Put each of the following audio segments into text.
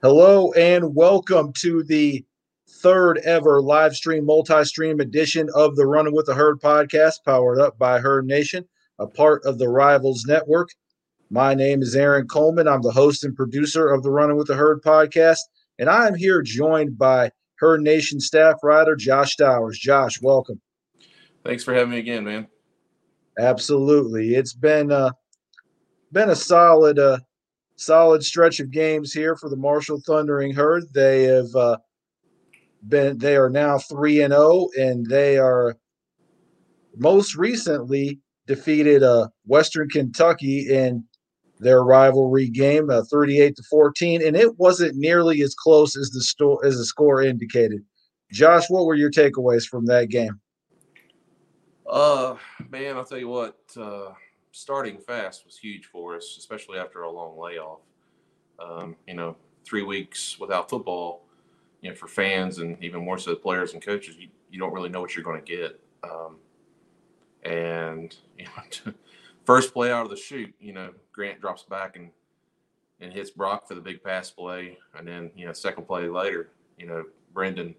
Hello and welcome to the third ever live stream, multi stream edition of the Running with the Herd podcast, powered up by Herd Nation, a part of the Rivals Network. My name is Aaron Coleman. I'm the host and producer of the Running with the Herd podcast, and I am here joined by Herd Nation staff writer Josh Stowers. Josh, welcome. Thanks for having me again, man. Absolutely, it's been uh, been a solid uh, solid stretch of games here for the Marshall Thundering Herd. They have uh, been they are now three and zero, oh, and they are most recently defeated uh, Western Kentucky in their rivalry game, uh, 38 to 14, and it wasn't nearly as close as the store as the score indicated. Josh, what were your takeaways from that game? Uh, man, I'll tell you what. Uh, starting fast was huge for us, especially after a long layoff. Um, you know, three weeks without football, you know, for fans and even more so the players and coaches, you, you don't really know what you're going to get. Um, and you know, first play out of the chute, you know, Grant drops back and and hits Broc for the big pass play, and then you know, second play later, you know, Brenden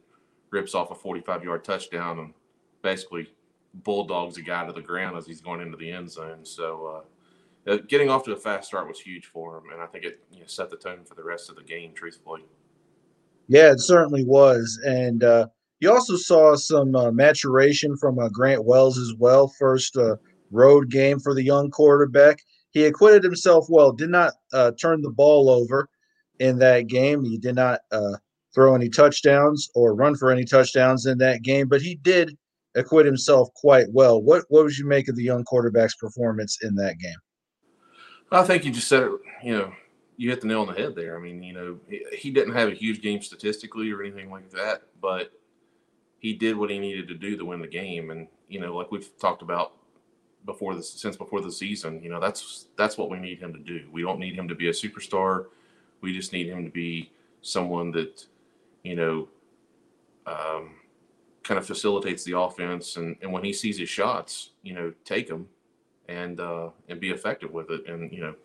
rips off a 45 yard touchdown and basically bulldogs a guy to the ground as he's going into the end zone. So uh, getting off to a fast start was huge for him, and I think it you know, set the tone for the rest of the game. Truthfully, yeah, it certainly was, and uh, you also saw some uh, maturation from uh, Grant Wells as well. First uh, road game for the young quarterback. He acquitted himself well. Did not uh, turn the ball over in that game. He did not throw any touchdowns or run for any touchdowns in that game, but he did acquit himself quite well. What what would you make of the young quarterback's performance in that game? I think you just said it. You know, you hit the nail on the head there. I mean, you know, he didn't have a huge game statistically or anything like that, but he did what he needed to do to win the game. And you know, like we've talked about before this since before the season, you know, that's that's what we need him to do. We don't need him to be a superstar. We just need him to be someone that, you know, um, kind of facilitates the offense. And, and when he sees his shots, you know, take them and uh, and be effective with it. And you know,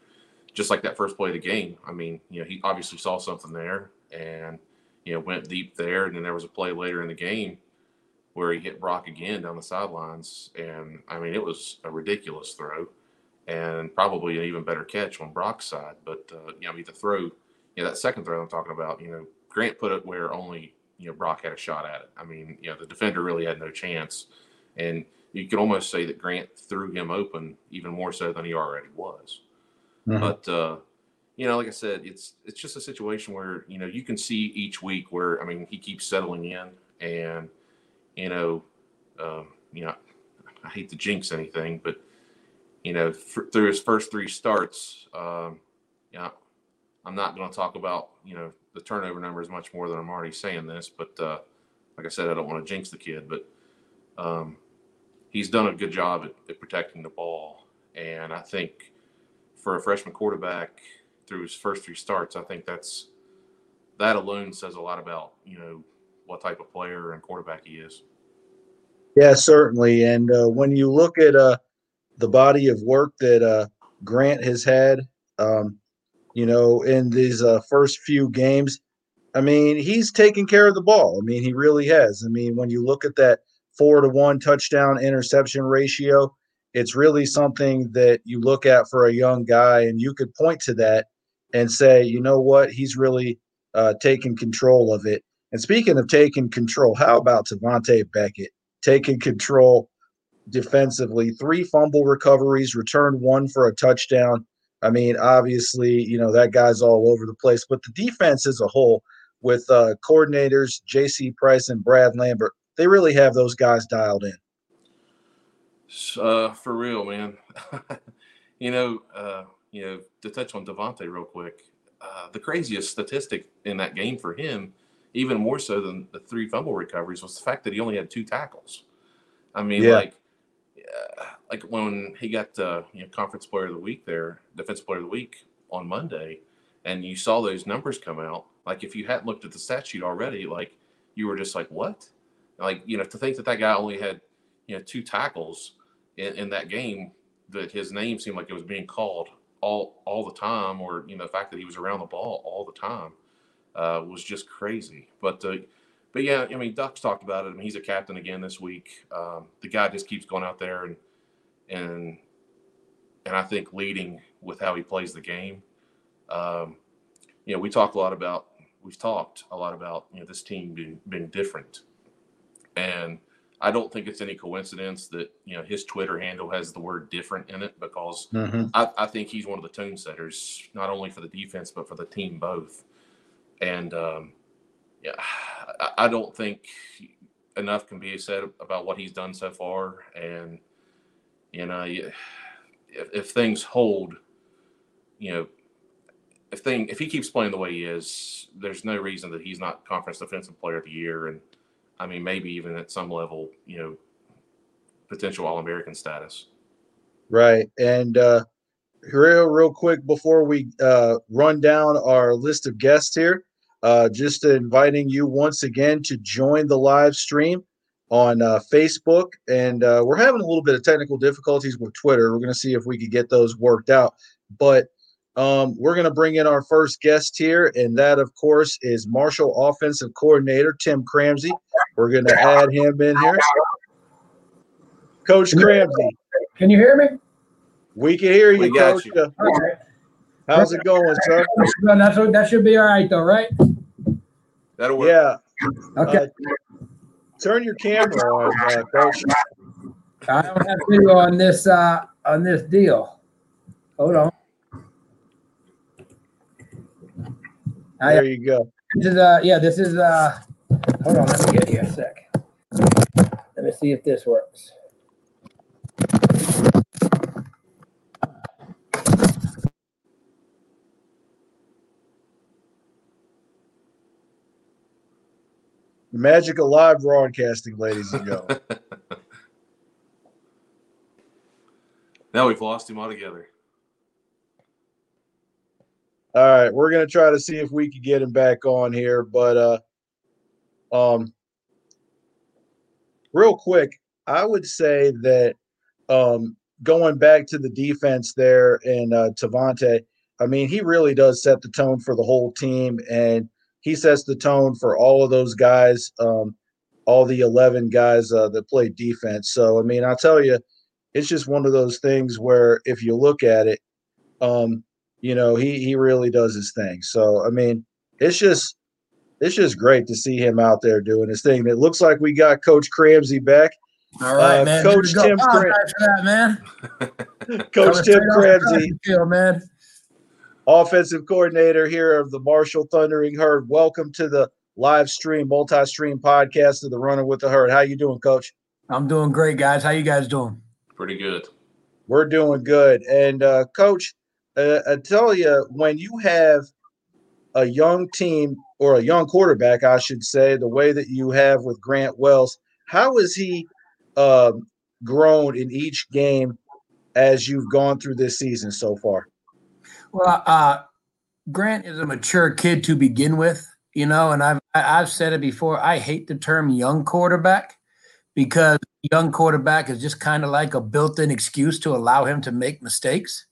just like that first play of the game, I mean, you know, he obviously saw something there and you know went deep there. And then there was a play later in the game where he hit Broc again down the sidelines, and I mean, it was a ridiculous throw and probably an even better catch on Broc's side. But uh, you know, I mean, the throw, you know, that second throw I'm talking about, you know, Grant put it where only you know Broc had a shot at it. I mean, you know, the defender really had no chance, and you could almost say that Grant threw him open even more so than he already was. Mm-hmm. But uh, you know, like I said, it's it's just a situation where you know you can see each week where I mean he keeps settling in, and you know, um, you know, I hate to jinx anything, but you know, through his first three starts, um, you know, I'm not going to talk about you know the turnover number is much more than I'm already saying this, but uh, like I said, I don't want to jinx the kid, but um, he's done a good job at, at, protecting the ball, and I think for a freshman quarterback through his first three starts, I think that's that alone says a lot about you know what type of player and quarterback he is. Yeah, certainly. And uh, when you look at uh, the body of work that uh, Grant has had, um, you know, in these uh, first few games. I mean, he's taken care of the ball. I mean, he really has. I mean, when you look at that four to one touchdown interception ratio, it's really something that you look at for a young guy, and you could point to that and say, you know what, he's really uh, taken control of it. And speaking of taking control, how about Tavante Beckett taking control defensively? Three fumble recoveries, returned one for a touchdown. I mean, obviously, you know, that guy's all over the place, but the defense as a whole, with uh, coordinators J.C. Price and Brad Lambert, they really have those guys dialed in. Uh, for real, man. you know, uh, you know, to touch on Tavante real quick, uh, the craziest statistic in that game for him, even more so than the three fumble recoveries, was the fact that he only had two tackles. I mean, yeah. like like when he got uh, you know conference player of the week there, defense player of the week on Monday, and you saw those numbers come out. Like if you hadn't looked at the stat sheet already, like you were just like, what? Like you know, to think that that guy only had you know two tackles in, in that game, that his name seemed like it was being called all all the time, or you know, the fact that he was around the ball all the time. uh, was just crazy. But uh, but yeah, I mean, Doc's talked about it. I mean, he's a captain again this week. Um, the guy just keeps going out there and and and I think leading with how he plays the game. Um, you know, we talk a lot about we've talked a lot about you know this team being being different, and I don't think it's any coincidence that you know his Twitter handle has the word "different" in it because mm-hmm. I, I, think he's one of the tone setters, not only for the defense but for the team both. And um, yeah, I, don't think enough can be said about what he's done so far. And you know, if, if things hold, you know, if thing if he keeps playing the way he is, there's no reason that he's not conference defensive player of the year and I mean, maybe even at some level, you know, potential All American status. Right. And uh, real, real quick before we uh, run down our list of guests here, uh, just inviting you once again to join the live stream on uh, Facebook. And uh, we're having a little bit of technical difficulties with Twitter. We're going to see if we could get those worked out. But um, we're going to bring in our first guest here, and that, of course, is Marshall offensive coordinator Tim Cramsey. We're going to add him in here. Coach Cramsey. Can you hear me? We can hear you, Coach. You. Right. How's it going, sir? That's, that should be all right, though, right? That'll work. Yeah. Okay. Uh, turn your camera on, uh, I don't have video on this uh, on this deal. Hold on. There you go. This is uh yeah, this is uh hold on, let me get here a sec. Let me see if this works. Magic of live broadcasting, ladies and gentlemen. now we've lost him altogether. All right, we're gonna try to see if we can get him back on here, but uh, um, real quick, I would say that um, going back to the defense there and uh, Tavante, I mean, he really does set the tone for the whole team, and he sets the tone for all of those guys, um, all the eleven guys uh, that play defense. So, I mean, I tell you, it's just one of those things where if you look at it, um, you know, he he really does his thing. So I mean, it's just it's just great to see him out there doing his thing. It looks like we got Coach Cramsey back. All right, uh, man. Coach Tim Cram- man. Coach Tim Cramsey, field, man. Offensive coordinator here of the Marshall Thundering Herd. Welcome to the live stream, multi-stream podcast of the Running with the Herd. How you doing, Coach? I'm doing great, guys. How you guys doing? Pretty good. We're doing good. And uh, Coach, uh, I tell you, when you have a young team or a young quarterback, I should say, the way that you have with Grant Wells, how has he uh, grown in each game as you've gone through this season so far? Well, uh, Grant is a mature kid to begin with, you know, and I've I've said it before. I hate the term young quarterback because young quarterback is just kind of like a built-in excuse to allow him to make mistakes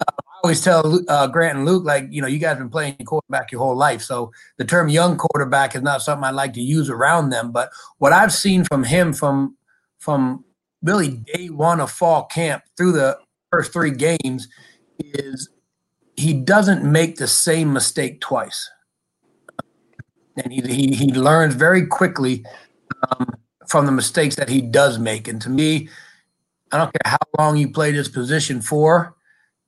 I always tell uh, Grant and Luke, like, you know, you guys have been playing quarterback your whole life. So the term young quarterback is not something I like to use around them. But what I've seen from him from from really day one of fall camp through the first three games is he doesn't make the same mistake twice. And he, he, he learns very quickly um, from the mistakes that he does make. And to me, I don't care how long you play this position for.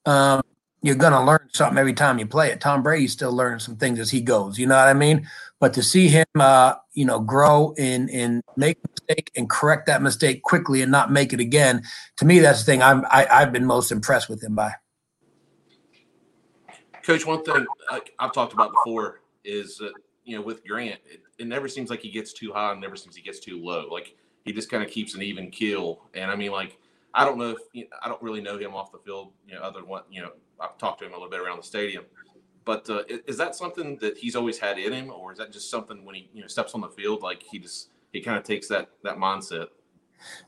Um, you're going to learn something every time you play it. Tom Brady's still learning some things as he goes. You know what I mean? But to see him, uh, you know, grow and and make a mistake and correct that mistake quickly and not make it again, to me, that's the thing I'm I, i have been most impressed with him by. Coach, one thing I've talked about before is that you know with Grant, it, it never seems like he gets too high, and never seems he gets too low. Like he just kind of keeps an even keel. And I mean, like I don't know if you know, I don't really know him off the field, you know, other than what you know I've talked to him a little bit around the stadium. But uh, is that something that he's always had in him, or is that just something when he you know steps on the field, like he just he kind of takes that that mindset?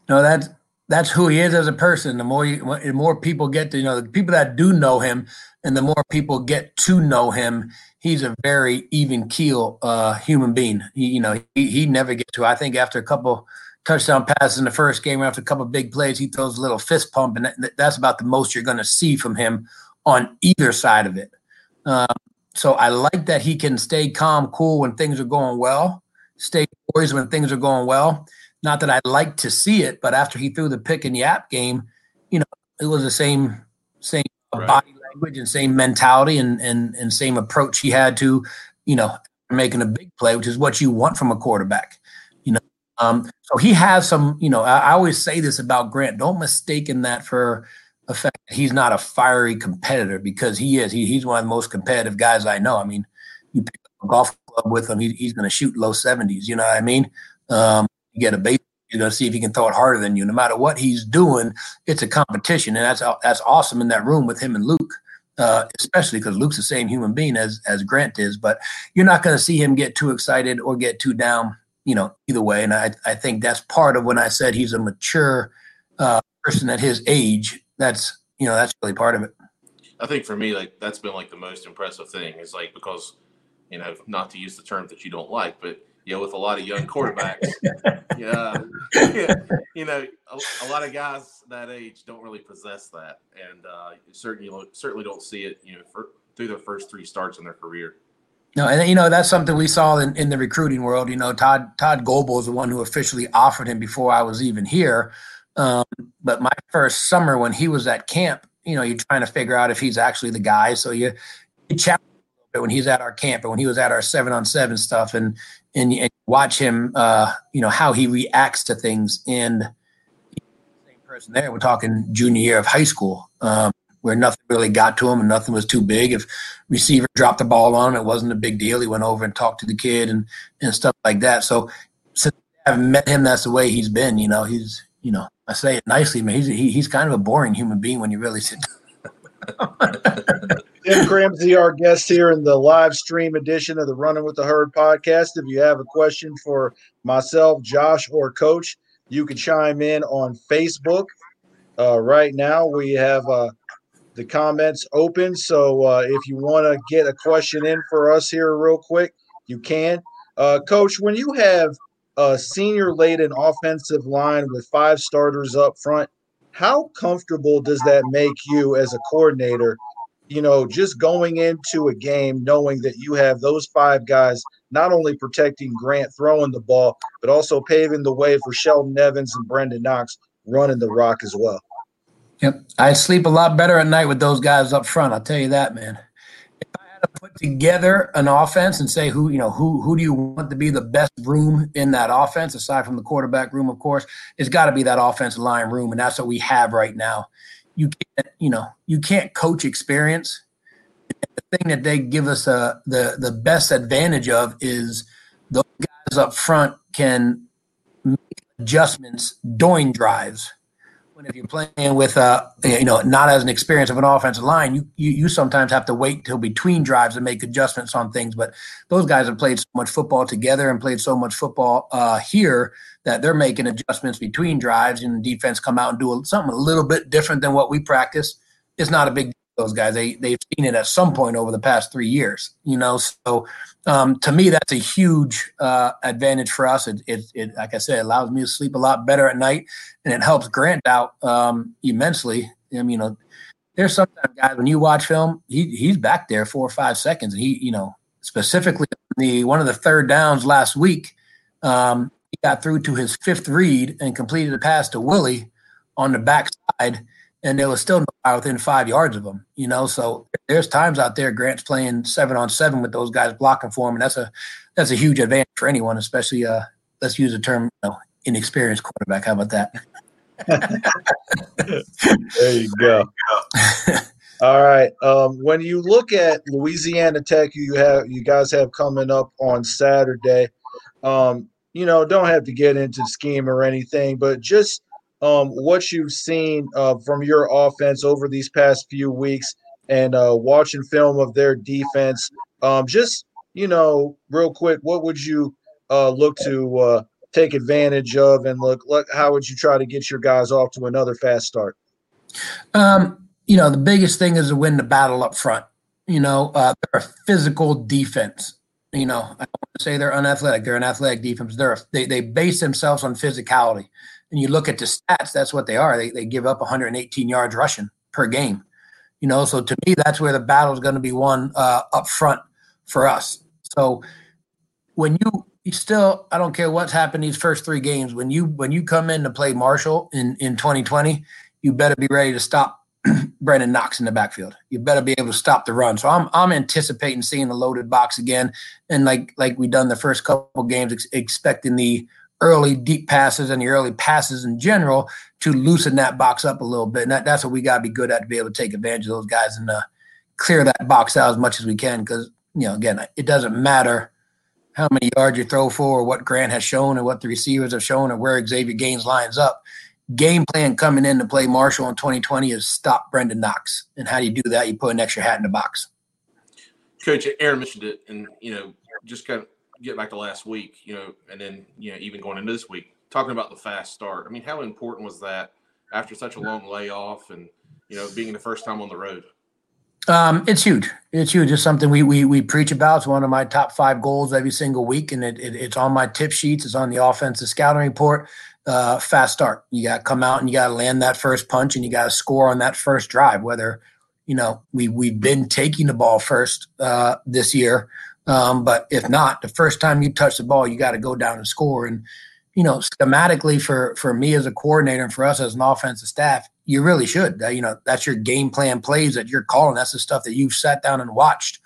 No, that's that's who he is as a person. The more you, the more people get to you know the people that do know him, and the more people get to know him, he's a very even keel uh, human being. He, you know, he, he never gets to. I think after a couple touchdown passes in the first game, after a couple big plays, he throws a little fist pump, and that, that's about the most you're going to see from him on either side of it. Um, so I like that he can stay calm, cool when things are going well, stay poised when things are going well. Not that I like to see it, but after he threw the pick in the app game, you know, it was the same same right. body language and same mentality and and and same approach he had to, you know, making a big play, which is what you want from a quarterback. You know, um, so he has some. You know, I, I always say this about Grant: don't mistake in that for a effect. He's not a fiery competitor because he is. He, he's one of the most competitive guys I know. I mean, you pick up a golf club with him, he, he's going to shoot low seventies. You know what I mean? Um, you get a base, you're going to see if he can throw it harder than you. No matter what he's doing, it's a competition, and that's that's awesome in that room with him and Luke. Uh, especially because Luke's the same human being as as Grant is, but you're not going to see him get too excited or get too down, you know, either way. And I I think that's part of when I said he's a mature uh, person at his age. That's you know that's really part of it. I think for me, like that's been like the most impressive thing is like because you know not to use the term that you don't like, but you know, with a lot of young quarterbacks. yeah, yeah, you know, a, a, lot of guys that age don't really possess that, and uh, certainly certainly don't see it. You know, for, through their first three starts in their career. No, and you know that's something we saw in, in the recruiting world. You know, Todd Todd Goebel is the one who officially offered him before I was even here. Um, but my first summer when he was at camp, you know, you're trying to figure out if he's actually the guy. So you, you challenge when he's at our camp and when he was at our seven on seven stuff and and, and watch him, uh, you know, how he reacts to things. And same person there, we're talking junior year of high school, um, where nothing really got to him and nothing was too big. If receiver dropped the ball on him, it wasn't a big deal. He went over and talked to the kid and and stuff like that. So since I've met him, that's the way he's been. You know, he's you know, I say it nicely, man. He's he, he's kind of a boring human being when you really sit. Tim Cramsey, our guest here in the live stream edition of the Running with the Herd podcast. If you have a question for myself, Josh, or Coach, you can chime in on Facebook. Uh, right now, we have uh, the comments open. So uh, if you want to get a question in for us here, real quick, you can. Uh, Coach, when you have a senior laden offensive line with five starters up front, how comfortable does that make you as a coordinator you know, just going into a game knowing that you have those five guys not only protecting Grant throwing the ball, but also paving the way for Sheldon Evans and Brenden Knox running the rock as well. Yep. I sleep a lot better at night with those guys up front. I'll tell you that, man. If I had to put together an offense and say who, you know, who who do you want to be the best room in that offense, aside from the quarterback room, of course, it's got to be that offensive line room. And that's what we have right now you can't, you know, you can't coach experience. The thing that they give us a, uh, the the best advantage of is those guys up front can make adjustments during drives. If you're playing with uh you know not as an experience of an offensive line, you, you you sometimes have to wait till between drives to make adjustments on things. But those guys have played so much football together and played so much football uh, here that they're making adjustments between drives and the defense come out and do something a little bit different than what we practice. It's not a big those guys. They they've seen it at some point over the past three years, you know. So um, to me, that's a huge uh, advantage for us. It, it, it, like I said, allows me to sleep a lot better at night, and it helps Grant out um, immensely. I mean, you know, there's sometimes guys when you watch film, he he's back there four or five seconds, and he, you know, specifically the one of the third downs last week. Um, he got through to his fifth read and completed a pass to Willie on the backside, and there was still no guy within five yards of him. You know, so there's times out there Grant's playing seven on seven with those guys blocking for him, and that's a that's a huge advantage for anyone, especially uh, let's use the term you know, inexperienced quarterback. How about that? there you go. All right. Um, when you look at Louisiana Tech, you have you guys have coming up on Saturday. Um, you know, don't have to get into scheme or anything, but just um, what you've seen uh, from your offense over these past few weeks and uh, watching film of their defense. Um, just, you know, real quick, what would you uh, look to uh, take advantage of? And look, look, how would you try to get your guys off to another fast start? Um, you know, the biggest thing is to win the battle up front. You know, uh, they're a physical defense. You know, I don't want to say they're unathletic. They're an athletic defense. They're a, they they base themselves on physicality. And you look at the stats, that's what they are. They they give up 118 yards rushing per game. You know, so to me, that's where the battle is going to be won uh, up front for us. So when you you still, I don't care what's happened these first three games. When you when you come in to play Marshall in in 2020, you better be ready to stop Brenden Knox in the backfield. You better be able to stop the run. So I'm I'm anticipating seeing the loaded box again, and like like we done the first couple games, ex- expecting the early deep passes and the early passes in general to loosen that box up a little bit. And that, that's what we got to be good at to be able to take advantage of those guys and uh, clear that box out as much as we can. Because you know, again, it doesn't matter how many yards you throw for, or what Grant has shown, or what the receivers have shown, or where Xavier Gaines lines up game plan coming in to play Marshall in 2020 is stop Brenden Knox. And how do you do that? You put an extra hat in the box. Coach Aaron mentioned it, and you know, just kind of get back to last week, you know, and then you know, even going into this week, talking about the fast start. I mean, how important was that after such a long layoff, and you know, being the first time on the road? Um, it's huge. It's huge. It's something we we we preach about. It's one of my top five goals every single week, and it, it it's on my tip sheets. It's on the offensive scouting report uh, fast start. You got to come out and you got to land that first punch and you got to score on that first drive. Whether you know we we've been taking the ball first uh, this year, um, but if not, the first time you touch the ball, you got to go down and score. And you know, schematically for for me as a coordinator and for us as an offensive staff, you really should. You know, that's your game plan plays that you're calling. That's the stuff that you've sat down and watched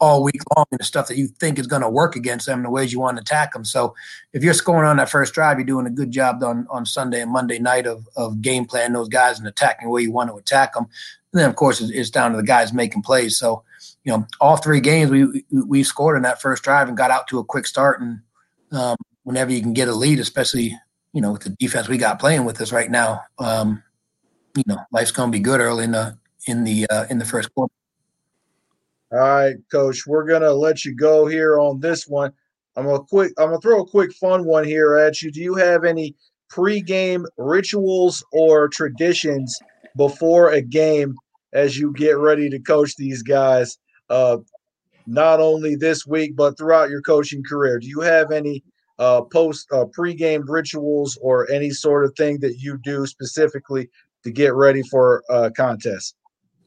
all week long and the stuff that you think is going to work against them the ways you want to attack them. So if you're scoring on that first drive, you're doing a good job on, on Sunday and Monday night of, of game plan those guys and attacking where you want to attack them. And then, of course, it's, it's down to the guys making plays. So, you know, all three games we, we scored in that first drive and got out to a quick start. And um, whenever you can get a lead, especially, you know, with the defense we got playing with us right now, um, you know, life's going to be good early in the, in the, uh, in the first quarter. All right, coach, we're gonna let you go here on this one. I'm gonna quick I'm gonna throw a quick fun one here at you. Do you have any pregame rituals or traditions before a game as you get ready to coach these guys? Uh, not only this week but throughout your coaching career. Do you have any uh, post uh, pregame rituals or any sort of thing that you do specifically to get ready for a contest?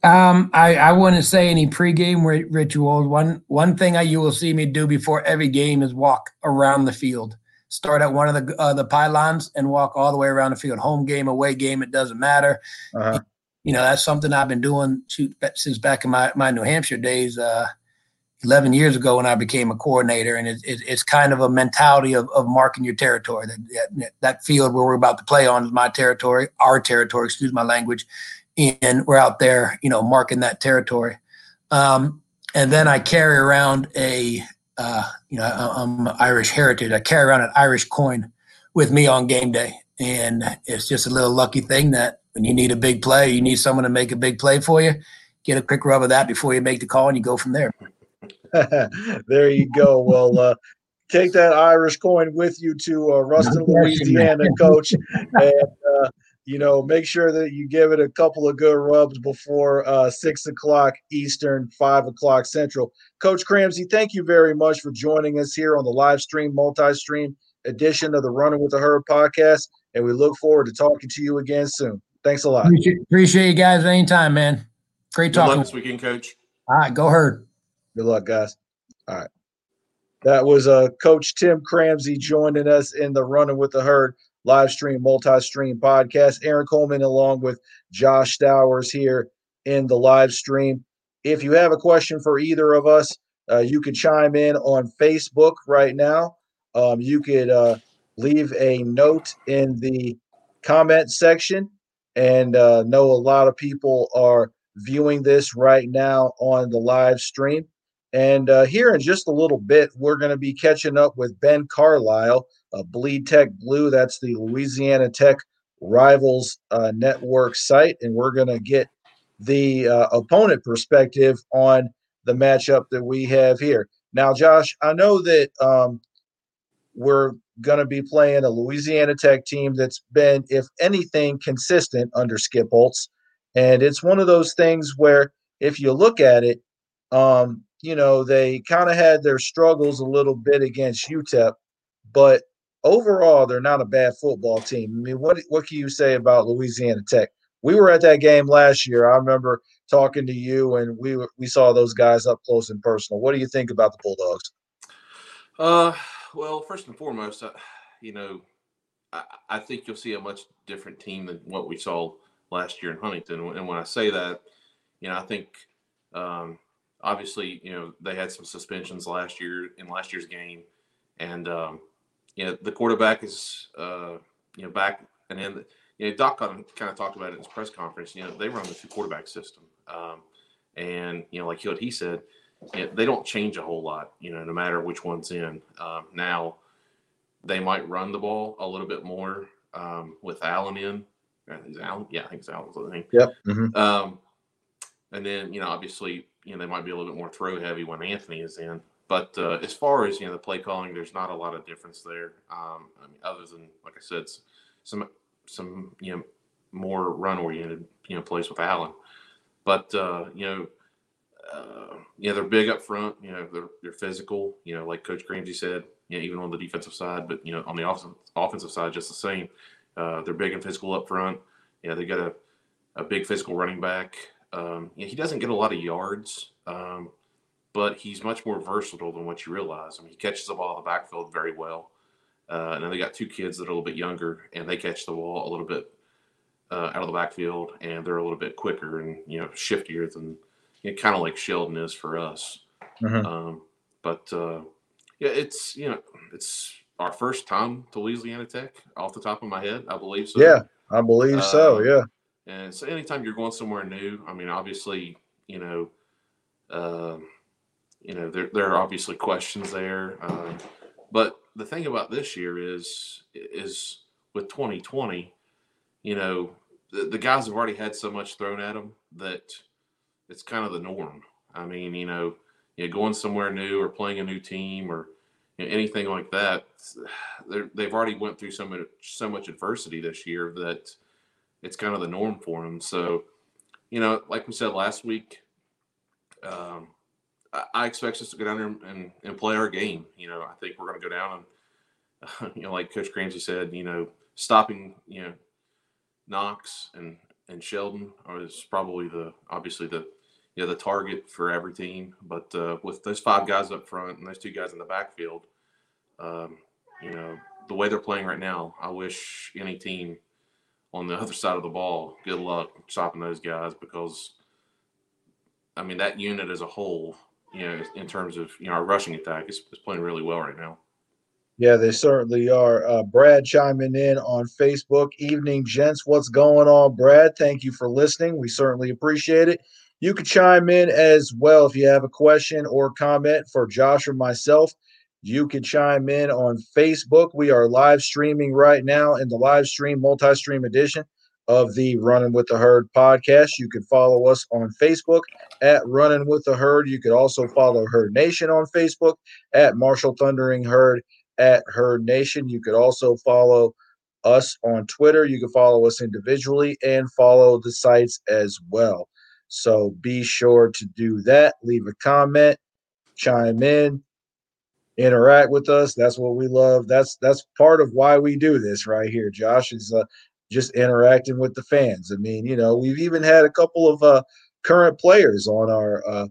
Um, I, I wouldn't say any pregame ri- rituals. One one thing I, you will see me do before every game is walk around the field. Start at one of the uh, the pylons and walk all the way around the field. Home game, away game, it doesn't matter. Uh-huh. You know that's something I've been doing since back in my, my New Hampshire days. Uh, Eleven years ago when I became a coordinator, and it, it, it's kind of a mentality of, of marking your territory. That, that that field where we're about to play on is my territory, our territory. Excuse my language and we're out there, you know, marking that territory. Um, and then I carry around a, uh, you know, I'm Irish heritage. I carry around an Irish coin with me on game day, and it's just a little lucky thing that when you need a big play, you need someone to make a big play for you. Get a quick rub of that before you make the call, and you go from there. there you go. Well, uh, take that Irish coin with you to uh, Ruston, Louisiana, coach, and uh, you know, make sure that you give it a couple of good rubs before uh, six o'clock Eastern, five o'clock Central. Coach Cramsey, thank you very much for joining us here on the live stream, multi stream edition of the Running with the Herd podcast. And we look forward to talking to you again soon. Thanks a lot. Appreciate, appreciate you guys anytime, man. Great Good talking. luck this weekend, Coach. All right, go Herd. Good luck, guys. All right. That was uh, Coach Tim Cramsey joining us in the Running with the Herd live stream, multi stream podcast. Aaron Coleman along with Josh Stowers here in the live stream. If you have a question for either of us, uh, you could chime in on Facebook right now. Um, you could uh, leave a note in the comment section. And uh, know a lot of people are viewing this right now on the live stream. And uh, here in just a little bit, we're going to be catching up with Ben Carlisle, uh, Bleed Tech Blue. That's the Louisiana Tech Rivals uh, Network site. And we're going to get the uh, opponent perspective on the matchup that we have here. Now, Josh, I know that um, we're going to be playing a Louisiana Tech team that's been, if anything, consistent under Skip Holtz. And it's one of those things where, if you look at it, um, you know, they kind of had their struggles a little bit against UTEP, but overall, they're not a bad football team. I mean, what what can you say about Louisiana Tech? We were at that game last year. I remember talking to you, and we we saw those guys up close and personal. What do you think about the Bulldogs? Uh, well, first and foremost, uh, you know, I, I, think you'll see a much different team than what we saw last year in Huntington. And when I say that, you know, I think um, obviously, you know, they had some suspensions last year in last year's game, and um, you know, the quarterback is uh, you know back, and then you know Doc kind of talked about it in his press conference. You know, they run the two quarterback system, um, and you know, like what he said it, they don't change a whole lot, you know, no matter which one's in. Um, now, they might run the ball a little bit more um, with Allen in. Uh, is Allen? Yeah, I think it's Allen's the name. Yep. Mm-hmm. Um, and then, you know, obviously, you know, they might be a little bit more throw heavy when Anthony is in. But uh, as far as you know, the play calling, there's not a lot of difference there. Um, I mean, other than like I said, some some you know more run oriented you know plays with Allen. But uh, you know, uh, yeah, they're big up front. You know, they're they're physical. You know, like Coach Cramsey said. You know, even on the defensive side, but you know, on the offensive offensive side, just the same. Uh, they're big and physical up front. Yeah, they got a, a big physical running back. Um, yeah, he doesn't get a lot of yards, um, but he's much more versatile than what you realize. I mean, he catches the ball in the backfield very well. Uh, and then they got two kids that are a little bit younger, and they catch the ball a little bit uh, out of the backfield, and they're a little bit quicker and you know shiftier than you know, kind of like Sheldon is for us. Mm-hmm. Um, but uh, yeah, it's you know it's our first time to Louisiana Tech off the top of my head, I believe so. Yeah, I believe so. Um, yeah. And so anytime you're going somewhere new, I mean, obviously, you know, uh, you know, there there are obviously questions there, uh, but the thing about this year is is with 2020, you know, the, the guys have already had so much thrown at them that it's kind of the norm. I mean, you know, you know, going somewhere new or playing a new team or you know, anything like that, they've already went through so much so much adversity this year that it's kind of the norm for them. So, you know, like we said last week, um, I, I, expect us to go down there and, and play our game. You know, I think we're going to go down and, you know, like Coach Cramsey said, you know, stopping, you know, Knox and and Sheldon is probably the obviously the know the target for every team. But uh, with those five guys up front and those two guys in the backfield, um, you know the way they're playing right now, I wish any team on the other side of the ball good luck stopping those guys because I mean that unit as a whole, you know, in terms of you know our rushing attack is, is playing really well right now. Yeah, they certainly are. Uh, Brad chiming in on Facebook. Evening, gents. What's going on, Brad? Thank you for listening. We certainly appreciate it. You could chime in as well if you have a question or comment for Josh or myself. You can chime in on Facebook. We are live streaming right now in the live stream, multi stream edition of the Running with the Herd podcast. You can follow us on Facebook at Running with the Herd. You could also follow Herd Nation on Facebook at Marshall Thundering Herd at Herd Nation. You could also follow us on Twitter. You can follow us individually and follow the sites as well. So be sure to do that. Leave a comment, chime in, interact with us. That's what we love. That's that's part of why we do this right here. Josh is uh, just interacting with the fans. I mean, you know, we've even had a couple of uh, current players on our uh,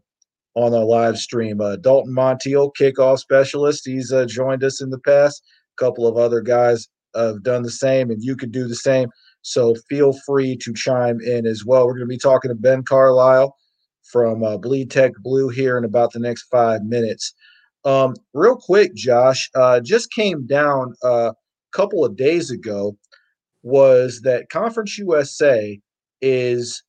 on our live stream. Uh, Dalton Montiel, kickoff specialist, he's uh, joined us in the past. A couple of other guys have done the same, and you could do the same. So feel free to chime in as well. We're going to be talking to Ben Carlisle from uh, Bleed Tech Blue here in about the next five minutes. Um, real quick, Josh, uh, just came down uh, a couple of days ago was that Conference USA is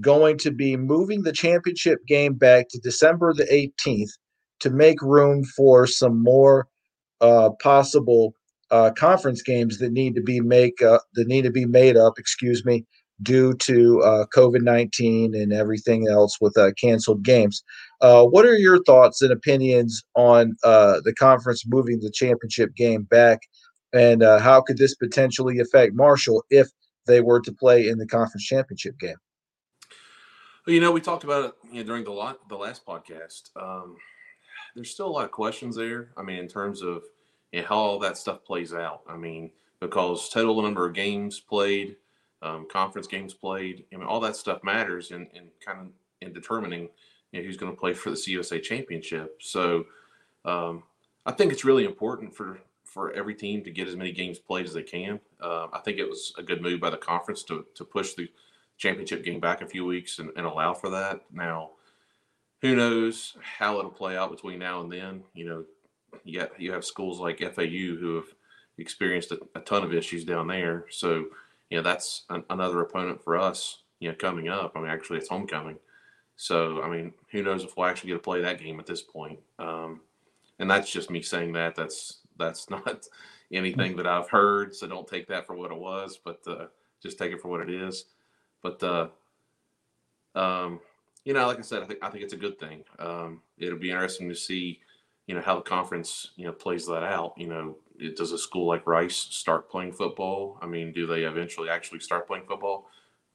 going to be moving the championship game back to December the 18th to make room for some more uh, possible uh, conference games that need to be make uh, that need to be made up. Excuse me, due to uh, COVID 19 and everything else with uh, canceled games. What are your thoughts and opinions on the conference moving the championship game back and how could this potentially affect Marshall if they were to play in the conference championship game? Well, you know, we talked about it you know, during the lot, the last podcast. Um, there's still a lot of questions there. I mean, in terms of you know, how all that stuff plays out. I mean, because total number of games played, um, conference games played, I mean, all that stuff matters in, in kind of in determining you know, who's going to play for the CUSA championship. So um, I think it's really important for for every team to get as many games played as they can. Uh, I think it was a good move by the conference to to push the championship game back a few weeks and, and allow for that. Now, who knows how it'll play out between now and then? You know, you got you have schools like FAU who have experienced a, a ton of issues down there. So, you know, that's an, another opponent for us. You know, coming up. I mean, actually, it's homecoming. So, I mean, who knows if we'll actually get to play that game at this point? Um, and that's just me saying that. That's that's not anything that I've heard. So don't take that for what it was, but uh, just take it for what it is. But uh, um, you know, like I said, I think I think it's a good thing. Um, it'll be interesting to see, you know, how the conference you know plays that out. You know, it, does a school like Rice start playing football? I mean, do they eventually actually start playing football?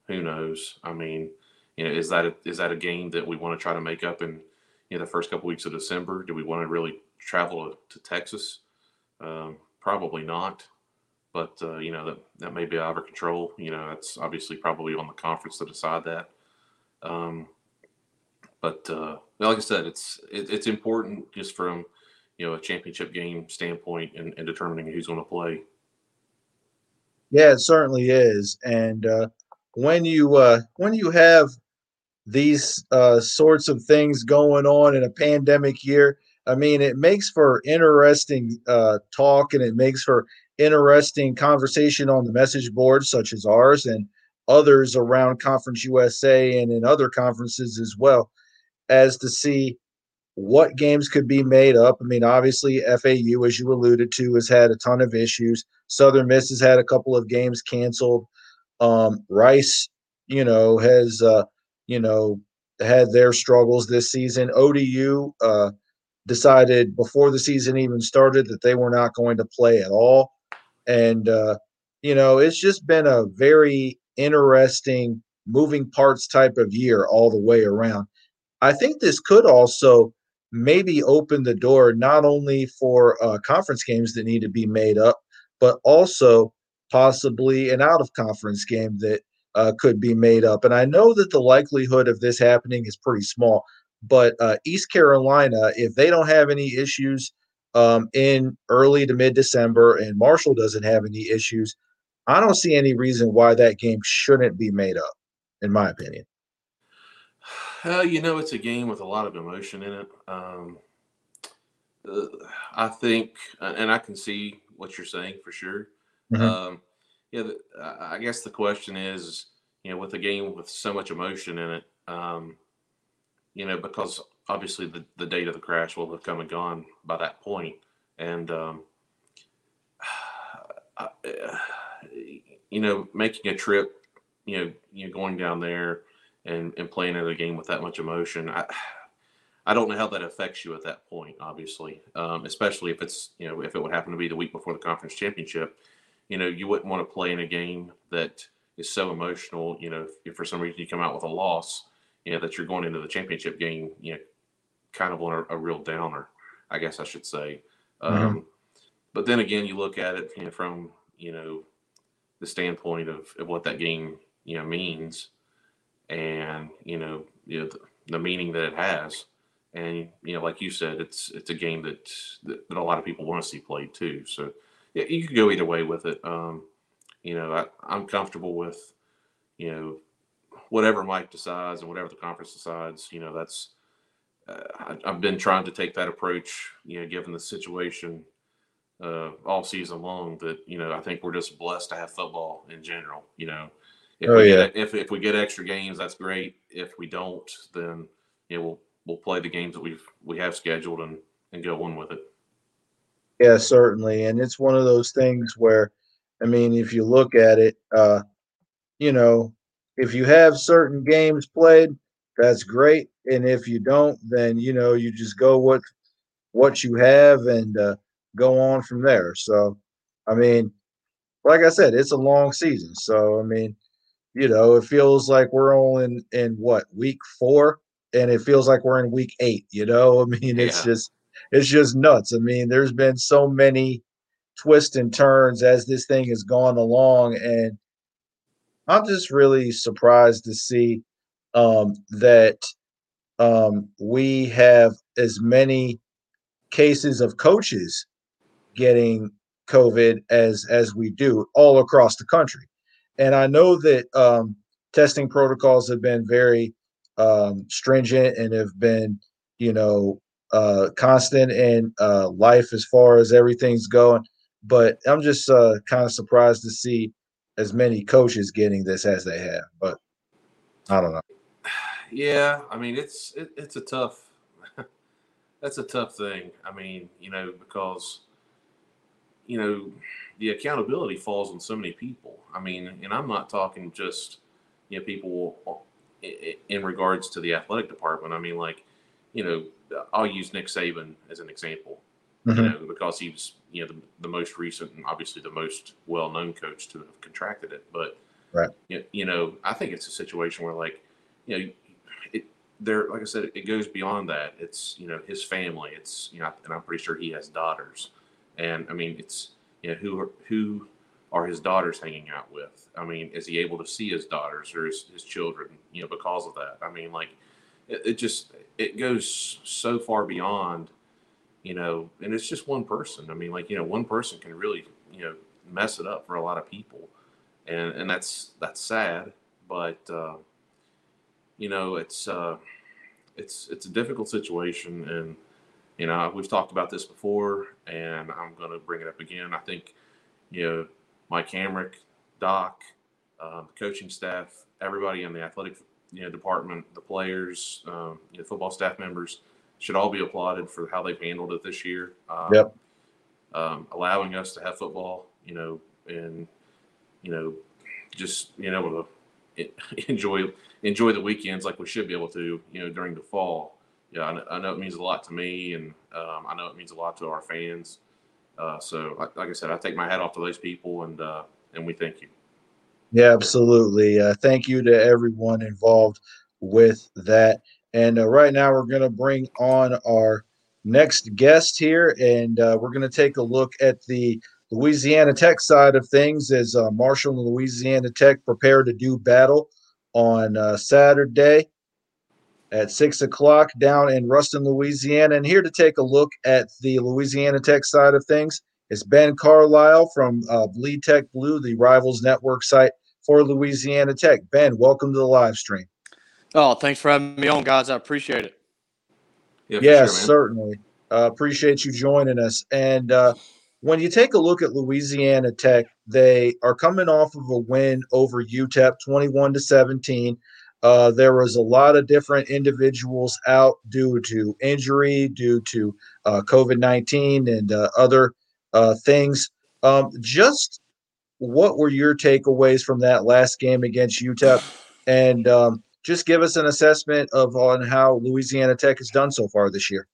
Who knows? I mean, you know, is that a, is that a game that we want to try to make up in you know the first couple weeks of December? Do we want to really travel to, to Texas? Um, probably not but uh, you know that that may be out of our control. You know, that's obviously probably on the conference to decide that. Um, but uh, like I said, it's it, it's important just from you know a championship game standpoint and, and determining who's going to play. Yeah, it certainly is. And uh, when you uh, when you have these uh, sorts of things going on in a pandemic year, I mean, it makes for interesting uh, talk and it makes for interesting conversation on the message boards, such as ours and others around Conference USA and in other conferences as well, as to see what games could be made up. I mean, obviously, FAU, as you alluded to, has had a ton of issues. Southern Miss has had a couple of games canceled. Um, Rice, you know, has, uh, you know, had their struggles this season. ODU uh, decided before the season even started that they were not going to play at all. And, uh, you know, it's just been a very interesting moving parts type of year all the way around. I think this could also maybe open the door not only for uh, conference games that need to be made up, but also possibly an out of conference game that uh, could be made up. And I know that the likelihood of this happening is pretty small, but uh, East Carolina, if they don't have any issues um, in early to mid December, and Marshall doesn't have any issues, I don't see any reason why that game shouldn't be made up, in my opinion. Uh, you know, it's a game with a lot of emotion in it. Um, uh, I think, and I can see what you're saying for sure. Mm-hmm. Um, yeah, the, I guess the question is, you know, with a game with so much emotion in it, um, you know, because obviously the, the date of the crash will have come and gone by that point. And, um, I, you know, making a trip, you know, you know, going down there and, and playing at a game with that much emotion, I, I don't know how that affects you at that point, obviously, um, especially if it's, you know, if it would happen to be the week before the conference championship, you know, you wouldn't want to play in a game that is so emotional, you know, if, if for some reason you come out with a loss, you know, that you're going into the championship game, you know, kind of on a, a real downer, I guess I should say. Mm-hmm. Um, but then again, you look at it you know, from you know the standpoint of, of what that game you know means, and you know, you know the, the, meaning that it has, and you know, like you said, it's it's a game that that, that a lot of people want to see played too. So yeah, you could go either way with it. Um, you know, I, I'm comfortable with you know whatever Mike decides and whatever the conference decides. You know, that's uh, I, have been trying to take that approach, you know, given the situation uh, all season long. That you know, I think we're just blessed to have football in general. You know, if oh, we yeah. get if if we get extra games, that's great. If we don't, then you know we'll we'll play the games that we've we have scheduled and and go on with it. Yeah, certainly, and it's one of those things where, I mean, if you look at it, uh, you know, if you have certain games played, that's great. And if you don't, then you know you just go with what you have and uh, go on from there. So I mean, like I said, it's a long season. So I mean, you know, it feels like we're only in, in what week four, and it feels like we're in week eight. You know, I mean, it's Yeah. just it's just nuts. I mean, there's been so many twists and turns as this thing has gone along, and I'm just really surprised to see um, that um, we have as many cases of coaches getting COVID as as we do all across the country. And I know that um, testing protocols have been very um, stringent and have been, you know, uh, constant in uh, life as far as everything's going. But I'm just uh, kind of surprised to see as many coaches getting this as they have. But I don't know. Yeah, I mean it's it, it's a tough that's a tough thing. I mean, you know, because you know the accountability falls on so many people. I mean, and I'm not talking just you know people in regards to the athletic department. I mean, like you know, I'll use Nick Saban as an example. Mhm. You know, because he was you know the, the most recent and obviously the most well-known coach to have contracted it. But Right. you, you know, I think it's a situation where like you know it there like I said it goes beyond that. It's you know his family. It's you know and I'm pretty sure he has daughters. And I mean it's you know who are, who are his daughters hanging out with? I mean, is he able to see his daughters or his, his children? You know, because of that. I mean, like it, it just it goes so far beyond you know, and it's just one person. I mean, like you know, one person can really you know mess it up for a lot of people, and and that's that's sad. But uh, you know, it's uh, it's it's a difficult situation, and you know, we've talked about this before, and I'm going to bring it up again. I think you know, Mike Hamrick, Doc, uh, the coaching staff, everybody in the athletic you know department, the players, um, you know, football staff members should all be applauded for how they've handled it this year. Um, Yep. Um, allowing us to have football, you know, and you know, just being able to enjoy enjoy the weekends like we should be able to, you know, during the fall. Yeah, I know, I know it means a lot to me, and um, I know it means a lot to our fans. Uh, so, like, like I said, I take my hat off to those people, and uh, and we thank you. Yeah, absolutely. Uh, thank you to everyone involved with that. And uh, right now, we're going to bring on our next guest here, and uh, we're going to take a look at the Louisiana Tech side of things as uh, Marshall and Louisiana Tech prepare to do battle on uh, Saturday at six o'clock down in Ruston, Louisiana. And here to take a look at the Louisiana Tech side of things is Ben Carlisle from uh, Bleed Tech Blue, the Rivals Network site for Louisiana Tech. Ben, welcome to the live stream. Oh, thanks for having me on, guys. I appreciate it. Yeah, Yes, sure, certainly. Uh, appreciate you joining us. And uh, when you take a look at Louisiana Tech, they are coming off of a win over UTEP, twenty-one to seventeen. Uh, there was a lot of different individuals out due to injury, due to uh, COVID nineteen, and uh, other uh, things. Um, just what were your takeaways from that last game against UTEP? And um, just give us an assessment of on how Louisiana Tech has done so far this year.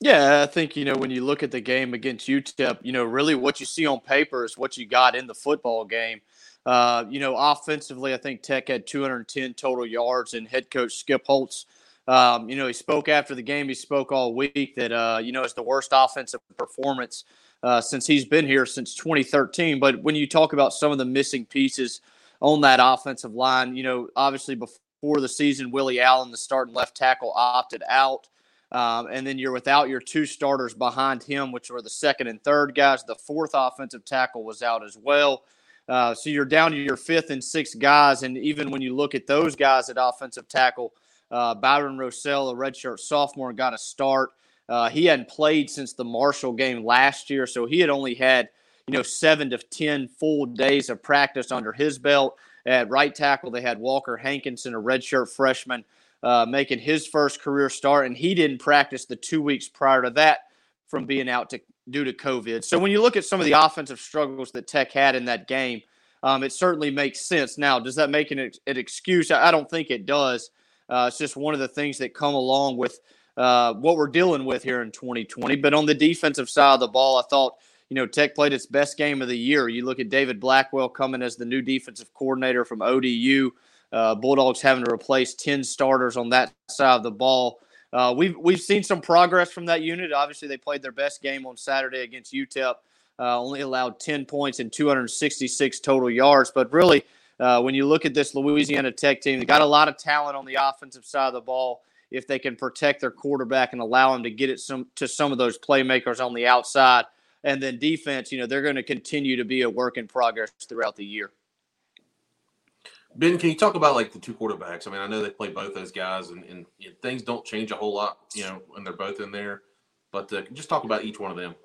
Yeah, I think, you know, when you look at the game against UTEP, you know, really what you see on paper is what you got in the football game. Uh, you know, offensively, I think Tech had 210 total yards, and head coach Skip Holtz, um, you know, he spoke after the game. He spoke all week that, uh, you know, it's the worst offensive performance uh, since he's been here since 2013. But when you talk about some of the missing pieces on that offensive line, you know, obviously before the season, Willie Allen, the starting left tackle, opted out. Um, and then you're without your two starters behind him, which were the second and third guys. The fourth offensive tackle was out as well. Uh, so you're down to your fifth and sixth guys. And even when you look at those guys at offensive tackle, uh, Byron Rossell, a redshirt sophomore, got a start. Uh, he hadn't played since the Marshall game last year, so he had only had you know seven to ten full days of practice under his belt. At right tackle, they had Walker Hankinson, a redshirt freshman uh, making his first career start, and he didn't practice the two weeks prior to that from being out to, due to COVID. So when you look at some of the offensive struggles that Tech had in that game, um, it certainly makes sense. Now, does that make an, an excuse? I don't think it does. Uh, it's just one of the things that come along with uh, what we're dealing with here in 2020. But on the defensive side of the ball, I thought you know, Tech played its best game of the year. You look at David Blackwell coming as the new defensive coordinator from ODU. Uh, Bulldogs having to replace 10 starters on that side of the ball. Uh, we've we've seen some progress from that unit. Obviously, they played their best game on Saturday against UTEP. Uh, only allowed 10 points and 266 total yards. But really, uh, when you look at this Louisiana Tech team, they got a lot of talent on the offensive side of the ball. If they can protect their quarterback and allow him to get it some to some of those playmakers on the outside, and then defense, you know, they're going to continue to be a work in progress throughout the year. Ben, can you talk about like the two quarterbacks? I mean, I know they play both those guys, and, and you know, things don't change a whole lot, you know, when they're both in there. But uh, just talk about each one of them.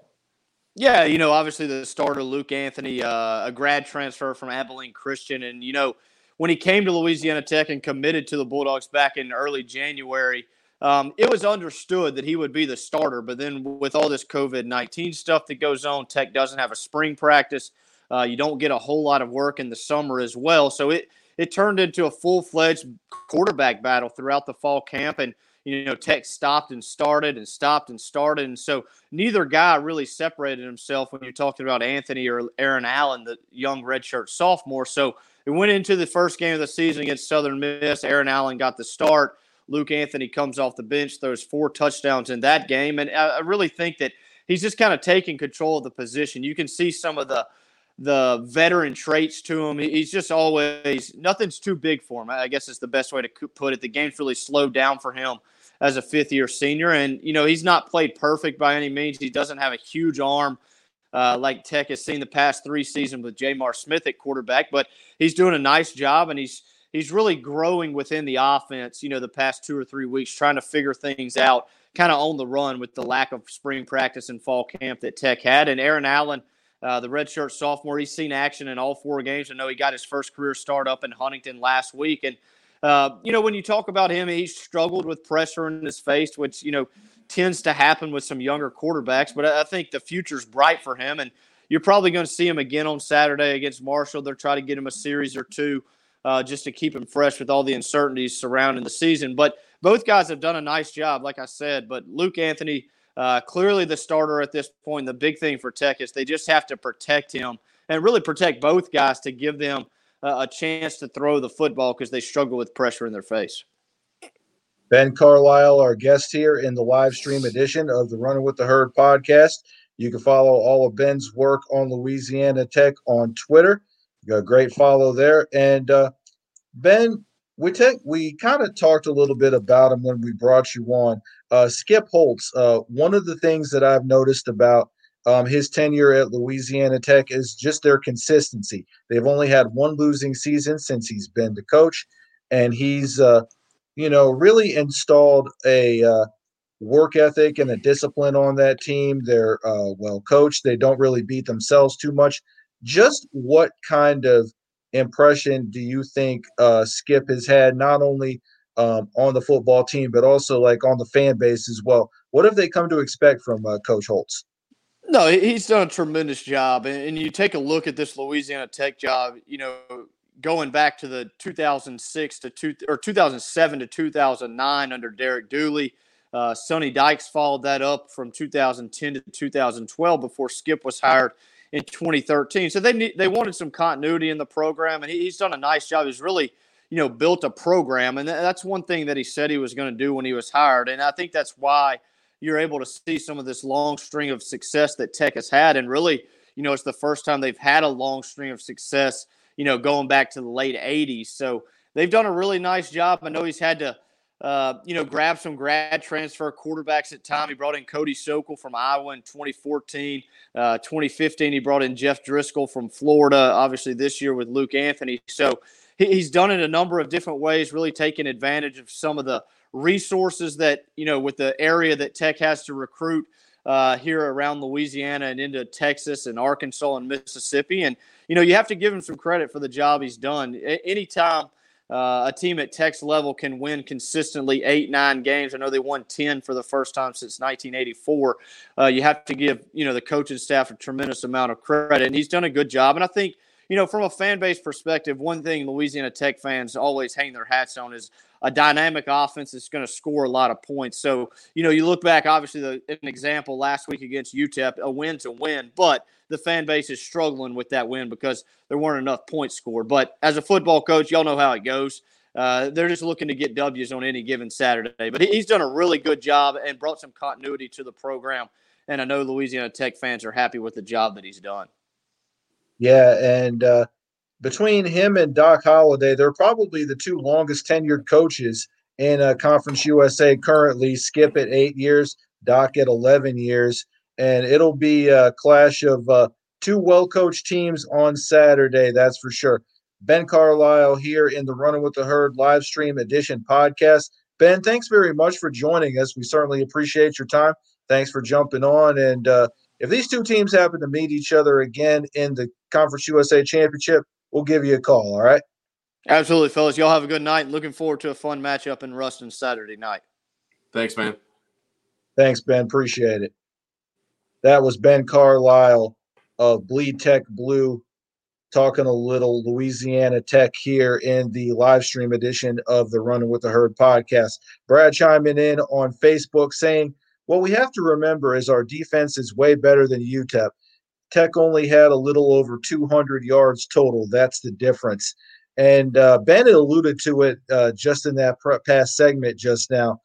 Yeah, you know, obviously the starter Luke Anthony, uh, a grad transfer from Abilene Christian, and you know, when he came to Louisiana Tech and committed to the Bulldogs back in early January, um, it was understood that he would be the starter. But then with all this COVID nineteen stuff that goes on, Tech doesn't have a spring practice. Uh, you don't get a whole lot of work in the summer as well, so it it turned into a full fledged quarterback battle throughout the fall camp and you know, Tech stopped and started and stopped and started. And so neither guy really separated himself when you're talking about Anthony or Aaron Allen, the young redshirt sophomore. So it went into the first game of the season against Southern Miss. Aaron Allen got the start. Luke Anthony comes off the bench, throws four touchdowns in that game. And I really think that he's just kind of taking control of the position. You can see some of the the veteran traits to him. He's just always nothing's too big for him. I guess is the best way to put it. The game's really slowed down for him as a fifth year senior. And, you know, he's not played perfect by any means. He doesn't have a huge arm uh, like Tech has seen the past three seasons with J'Mar Smith at quarterback, but he's doing a nice job and he's he's really growing within the offense, you know, the past two or three weeks, trying to figure things out kind of on the run with the lack of spring practice and fall camp that Tech had. And Aaron Allen, uh, the redshirt sophomore, he's seen action in all four games. I know he got his first career start up in Huntington last week. And uh, you know, when you talk about him, he struggled with pressure in his face, which, you know, tends to happen with some younger quarterbacks. But I think the future's bright for him. And you're probably going to see him again on Saturday against Marshall. They're trying to get him a series or two uh, just to keep him fresh with all the uncertainties surrounding the season. But both guys have done a nice job, like I said. But Luke Anthony, uh, clearly the starter at this point. The big thing for Tech is they just have to protect him and really protect both guys to give them – a chance to throw the football because they struggle with pressure in their face. Ben Carlisle, our guest here in the live stream edition of the Running with the Herd podcast. You can follow all of Ben's work on Louisiana Tech on Twitter. You got a great follow there. And uh, Ben, we take we kind of talked a little bit about him when we brought you on. Uh, Skip Holtz. Uh, one of the things that I've noticed about um, his tenure at Louisiana Tech is just their consistency. They've only had one losing season since he's been the coach, and he's, uh, you know, really installed a uh, work ethic and a discipline on that team. They're uh, well coached. They don't really beat themselves too much. Just what kind of impression do you think uh, Skip has had, not only um, on the football team, but also like on the fan base as well? What have they come to expect from uh, Coach Holtz? No, he's done a tremendous job. And you take a look at this Louisiana Tech job, you know, going back to the 2006 to two, or 2007 to 2009 under Derek Dooley. Uh, Sonny Dykes followed that up from 2010 to 2012 before Skip was hired in 2013. So they they wanted some continuity in the program, and he's done a nice job. He's really you know built a program, and that's one thing that he said he was going to do when he was hired. And I think that's why – you're able to see some of this long string of success that Tech has had. And really, you know, it's the first time they've had a long string of success, you know, going back to the late 80s. So they've done a really nice job. I know he's had to, uh, you know, grabbed some grad transfer quarterbacks at time. He brought in Cody Sokol from Iowa in 2014. Uh, 2015, he brought in Jeff Driskel from Florida, obviously this year with Luke Anthony. So he's done it a number of different ways, really taking advantage of some of the resources that you know with the area that Tech has to recruit uh, here around Louisiana and into Texas and Arkansas and Mississippi. And you know you have to give him some credit for the job he's done. A- anytime uh, a team at Tech's level can win consistently eight nine games, I know they won ten for the first time since 1984. Uh, you have to give you know the coaching staff a tremendous amount of credit, and he's done a good job. And I think you know, from a fan base perspective, one thing Louisiana Tech fans always hang their hats on is a dynamic offense that's going to score a lot of points. So, you know, you look back, obviously, the, an example last week against UTEP, a win to win, but the fan base is struggling with that win because there weren't enough points scored. But as a football coach, y'all know how it goes. Uh, they're just looking to get W's on any given Saturday. But he's done a really good job and brought some continuity to the program. And I know Louisiana Tech fans are happy with the job that he's done. Yeah, and uh, between him and Doc Holliday, they're probably the two longest tenured coaches in uh, Conference USA currently. Skip at eight years, Doc at 11 years. And it'll be a clash of uh, two well coached teams on Saturday, that's for sure. Ben Carlisle here in the Running with the Herd live stream edition podcast. Ben, thanks very much for joining us. We certainly appreciate your time. Thanks for jumping on. And uh, if these two teams happen to meet each other again in the Conference USA Championship, we'll give you a call. All right. Absolutely, fellas. Y'all have a good night. Looking forward to a fun matchup in Ruston Saturday night. Thanks, man. Thanks, Ben. Appreciate it. That was Ben Carlisle of Bleed Tech Blue talking a little Louisiana Tech here in the live stream edition of the Running with the Herd podcast. Brad chiming in on Facebook saying, What we have to remember is our defense is way better than UTEP. Tech only had a little over 200 yards total. That's the difference. And uh, Ben alluded to it uh, just in that past segment just now.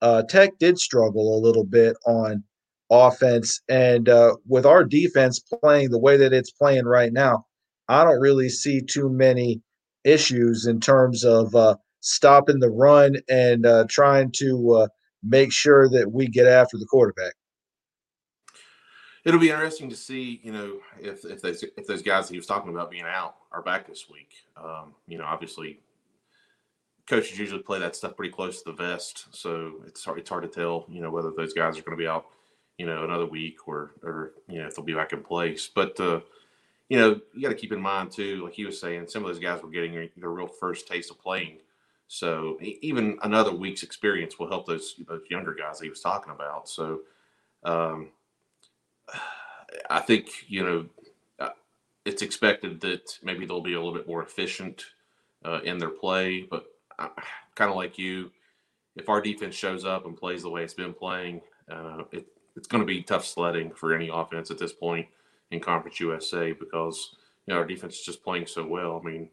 Uh, Tech did struggle a little bit on offense. And uh, with our defense playing the way that it's playing right now, I don't really see too many issues in terms of uh, stopping the run and uh, trying to make sure that we get after the quarterback it'll be interesting to see, you know, if if those if those guys he was talking about being out are back this week. Um, you know, obviously, coaches usually play that stuff pretty close to the vest, so it's hard it's hard to tell, you know, whether those guys are going to be out, you know, another week or or you know if they'll be back in place. But uh, you know, you got to keep in mind too, like he was saying, some of those guys were getting their real first taste of playing. So even another week's experience will help those those younger guys that he was talking about. So. Um, I think you know uh, it's expected that maybe they'll be a little bit more efficient uh, in their play, but kind of like you, if our defense shows up and plays the way it's been playing, uh, it, it's going to be tough sledding for any offense at this point in Conference USA because you know our defense is just playing so well. I mean,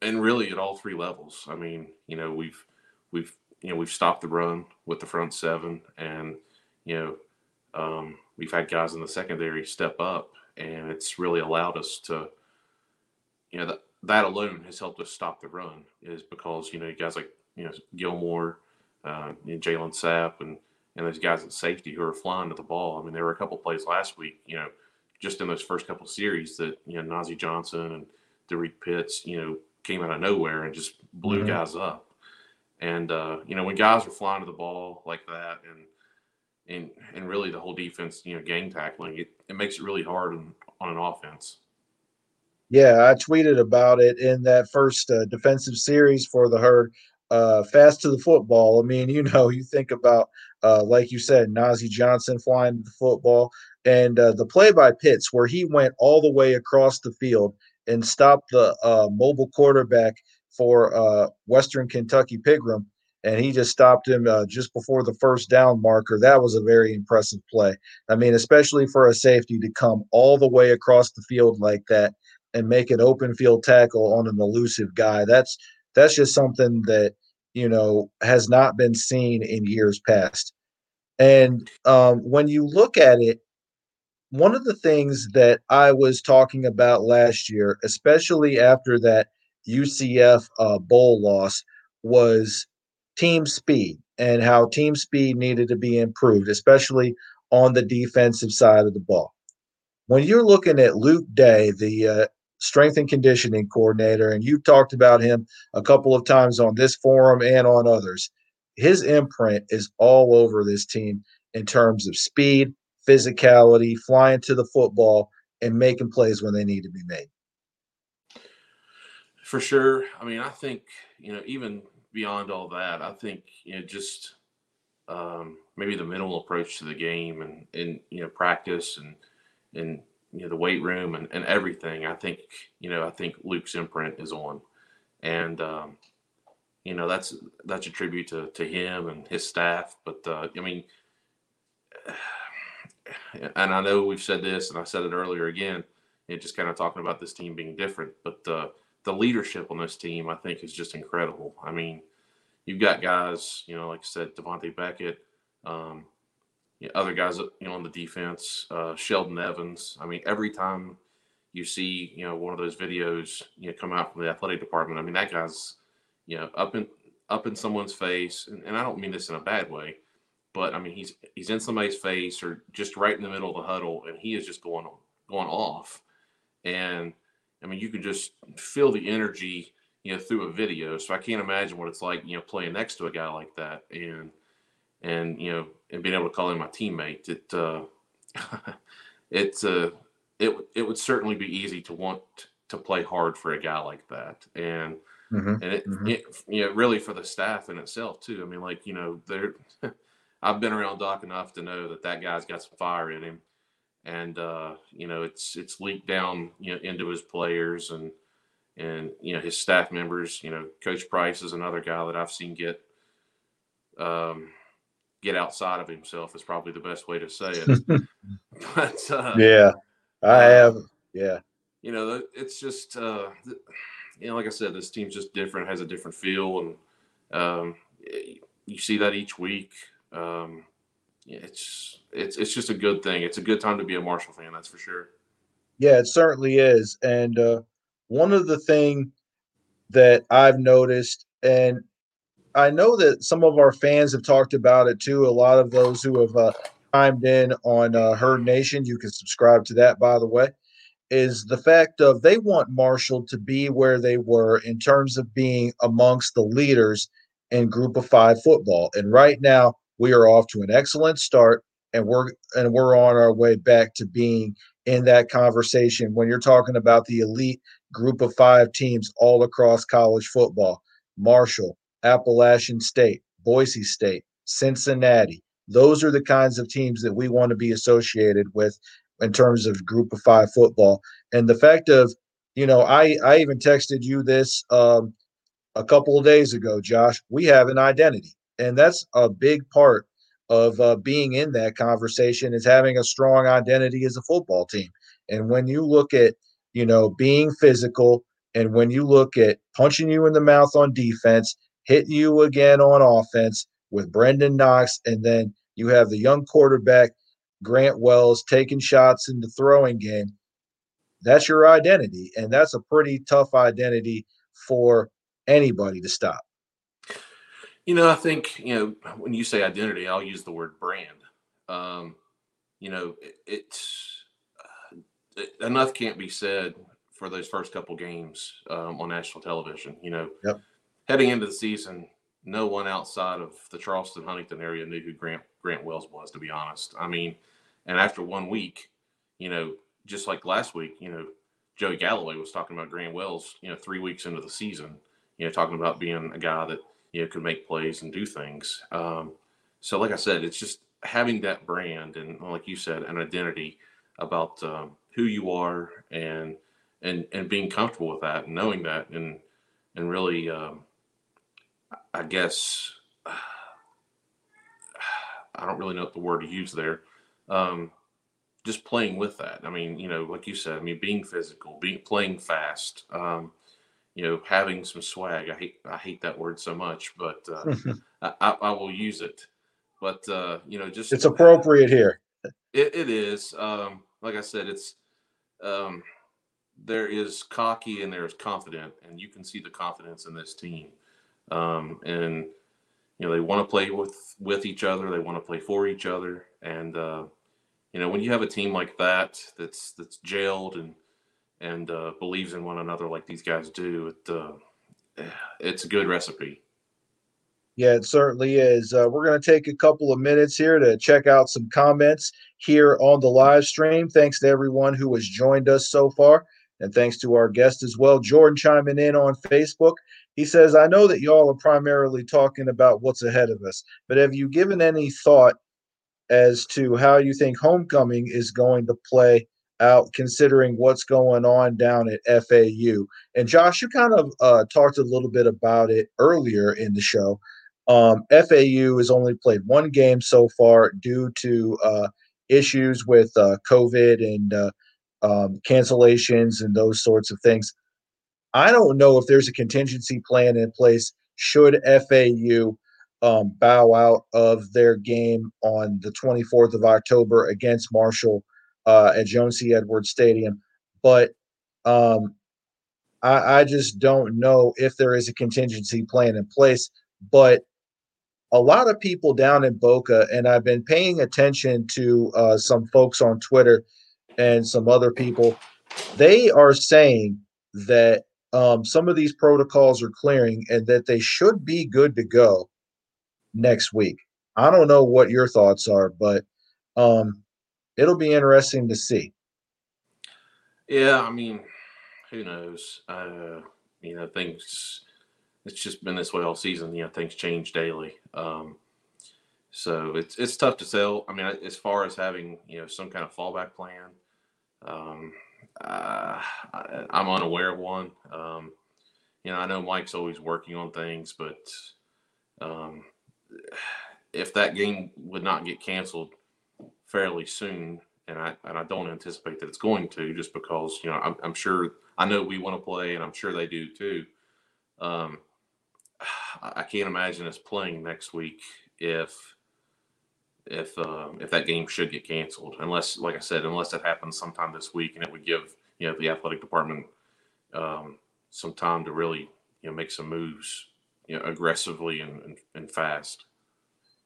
and really at all three levels. I mean, you know we've we've you know we've stopped the run with the front seven, and you know um, we've had guys in the secondary step up, and it's really allowed us to, you know, that that alone has helped us stop the run. Is because you know guys like you know Gilmore, uh, Jalen Sapp, and and those guys at safety who are flying to the ball. I mean, there were a couple plays last week, you know, just in those first couple series that you know Nazeeh Johnson and Derek Pitts, you know, came out of nowhere and just blew mm-hmm. guys up. And uh, you know, when guys are flying to the ball like that, and and and really the whole defense, you know, gang tackling, it, it makes it really hard on, on an offense. Yeah, I tweeted about it in that first uh, defensive series for the herd. Uh, fast to the football. I mean, you know, you think about, uh, like you said, Nazeeh Johnson flying the football and uh, the play by Pitts, where he went all the way across the field and stopped the uh, mobile quarterback for uh, Western Kentucky Pigrome, and he just stopped him uh, just before the first down marker. That was a very impressive play. I mean, especially for a safety to come all the way across the field like that and make an open field tackle on an elusive guy. That's that's just something that you know has not been seen in years past. And um, when you look at it, one of the things that I was talking about last year, especially after that UCF uh, bowl loss, was team speed and how team speed needed to be improved, especially on the defensive side of the ball. When you're looking at Luke Day, the uh, strength and conditioning coordinator, and you talked about him a couple of times on this forum and on others, his imprint is all over this team in terms of speed, physicality, flying to the football, and making plays when they need to be made. For sure. I mean, I think, you know, even beyond all that, I think you know just um, maybe the mental approach to the game and and you know practice and and you know the weight room and, and everything. I think you know I think Luke's imprint is on, and um, you know that's that's a tribute to to him and his staff. But uh, I mean, and I know we've said this, and I said it earlier again. It just kind of talking about this team being different, but the the leadership on this team, I think, is just incredible. I mean, you've got guys, you know, like I said, Tavante Beckett, um, you know, other guys, you know, on the defense, uh, Sheldon Evans. I mean, every time you see, you know, one of those videos, you know, come out from the athletic department, I mean, that guy's, you know, up in up in someone's face, and, and I don't mean this in a bad way, but I mean he's he's in somebody's face or just right in the middle of the huddle, and he is just going going off, and I mean you can just feel the energy, you know, through a video. So I can't imagine what it's like, you know, playing next to a guy like that, and and you know, and being able to call him my teammate. It uh, it's uh, it it would certainly be easy to want to play hard for a guy like that, and mm-hmm. and it, mm-hmm. it you know really for the staff in itself too. I mean, like you know, they're I've been around Doc enough to know that that guy's got some fire in him, and uh, you know, it's it's leaked down you know into his players and and you know his staff members. You know, Coach Price is another guy that I've seen get. Um, get outside of himself is probably the best way to say it. but uh, yeah, I uh, have. Yeah, you know, it's just uh, you know, like I said, this team's just different, has a different feel, and um, you see that each week. Um, it's it's it's just a good thing. It's a good time to be a Marshall fan, that's for sure. Yeah, it certainly is. And uh, one of the thing that I've noticed, and I know that some of our fans have talked about it too. A lot of those who have uh, chimed in on uh, Herd Nation, you can subscribe to that, by the way is the fact of they want Marshall to be where they were in terms of being amongst the leaders in group of five football. And right now we are off to an excellent start and we're and we're on our way back to being in that conversation when you're talking about the elite group of five teams all across college football. Marshall, Appalachian State, Boise State, Cincinnati. Those are the kinds of teams that we want to be associated with in terms of group of five football. And the fact of, you know, I, I even texted you this um, a couple of days ago, Josh. We have an identity. And that's a big part of uh, being in that conversation is having a strong identity as a football team. And when you look at, you know, being physical and when you look at punching you in the mouth on defense, hitting you again on offense with Brenden Knox, and then you have the young quarterback Grant Wells taking shots in the throwing game. That's your identity. And that's a pretty tough identity for anybody to stop. You know, I think, you know, when you say identity, I'll use the word brand. Um, you know, it, it's uh, it, enough can't be said for those first couple games um, on national television. You know, yep. Heading into the season, no one outside of the Charleston Huntington area knew who Grant Grant Wells was. To be honest, I mean, and after one week, you know, just like last week, you know, Joey Galloway was talking about Grant Wells, you know, three weeks into the season, you know, talking about being a guy that, you know, could make plays and do things. Um, so, like I said, it's just having that brand and, like you said, an identity about um, who you are and, and, and being comfortable with that and knowing that and, and really, um, I guess, I don't really know what the word to use there um, just playing with that. I mean, you know, like you said, I mean, being physical, being playing fast, um, you know, having some swag. I hate I hate that word so much, but uh, I, I, will use it. But uh, you know, just it's appropriate here. It, it is. Um, like I said, it's um, there is cocky and there is confident, and you can see the confidence in this team. Um, and you know, they want to play with with each other. They want to play for each other, and uh, you know, when you have a team like that that's that's jailed and and uh, believes in one another like these guys do, it uh, it's a good recipe. Yeah, it certainly is. Uh, we're going to take a couple of minutes here to check out some comments here on the live stream. Thanks to everyone who has joined us so far. And thanks to our guest as well, Jordan chiming in on Facebook. He says, I know that y'all are primarily talking about what's ahead of us, but have you given any thought as to how you think homecoming is going to play out considering what's going on down at FAU. And Josh, you kind of uh, talked a little bit about it earlier in the show. Um, FAU has only played one game so far due to uh, issues with uh, COVID and uh, um, cancellations and those sorts of things. I don't know if there's a contingency plan in place should FAU um, bow out of their game on the 24th of October against Marshall uh, at Joan C. Edwards Stadium. But um, I, I just don't know if there is a contingency plan in place. But a lot of people down in Boca, and I've been paying attention to uh, some folks on Twitter and some other people, they are saying that um, some of these protocols are clearing and that they should be good to go next week. I don't know what your thoughts are, but um, it'll be interesting to see. Yeah, I mean, who knows? Uh, you know, things. It's just been this way all season. You know, things change daily. Um, so it's it's tough to tell. I mean, as far as having you know some kind of fallback plan, um, uh, I, am unaware of one. Um, you know, I know Mike's always working on things, but um, if that game would not get canceled fairly soon, and I and I don't anticipate that it's going to, just because you know I'm, I'm sure I know we want to play, and I'm sure they do too. Um, I can't imagine us playing next week if if um, if that game should get canceled, unless, like I said, unless it happens sometime this week, and it would give you know the athletic department um, some time to really you know make some moves you know aggressively and, and, and fast.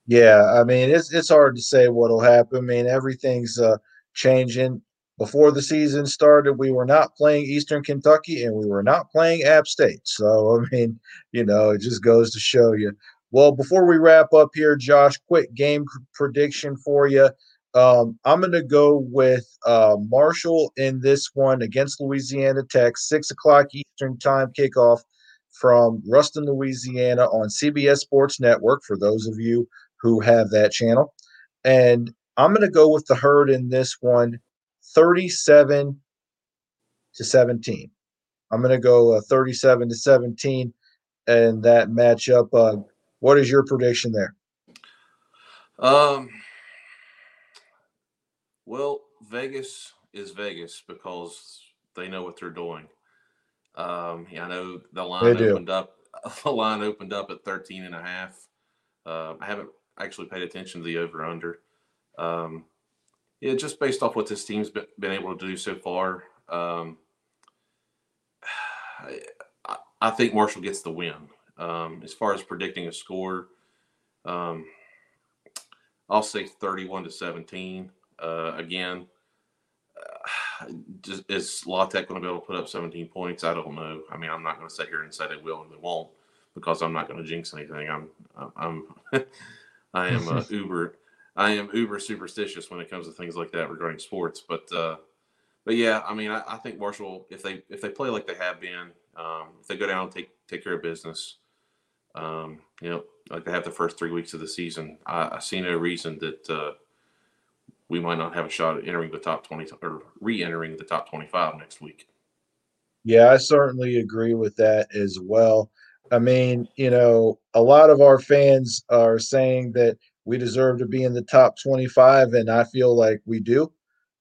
Yeah, I mean it's it's hard to say what'll happen. I mean everything's uh, changing. Before the season started, we were not playing Eastern Kentucky and we were not playing App State. So I mean, you know, it just goes to show you well, before we wrap up here, Josh, quick game prediction for you. Um, I'm going to go with uh, Marshall in this one against Louisiana Tech, six o'clock Eastern Time kickoff from Ruston, Louisiana on CBS Sports Network. For those of you who have that channel, and I'm going to go with the herd in this one, 37 to 17. I'm going to go uh, 37 to 17, and that matchup. Uh, what is your prediction there? Um, well, Vegas is Vegas because they know what they're doing. Um, yeah, I know the line opened up. The line opened up at 13 and a half. Uh, I haven't actually paid attention to the over under. Um, yeah, just based off what this team's been, been able to do so far. Um, I, I think Marshall gets the win. Um, as far as predicting a score, um, I'll say 31 to 17. Uh, again, uh, just, is La Tech going to be able to put up 17 points? I don't know. I mean, I'm not going to sit here and say they will and they won't because I'm not going to jinx anything. I'm, I'm, I am uh, uber, I am uber superstitious when it comes to things like that regarding sports. But, uh, but yeah, I mean, I, I, think Marshall, if they if they play like they have been, um, if they go down and take take care of business, um, you know, like they have the first three weeks of the season, I, I see no reason that uh, we might not have a shot at entering the top 20 or re entering the top 25 next week. Yeah, I certainly agree with that as well. I mean, you know, a lot of our fans are saying that we deserve to be in the top 25, and I feel like we do.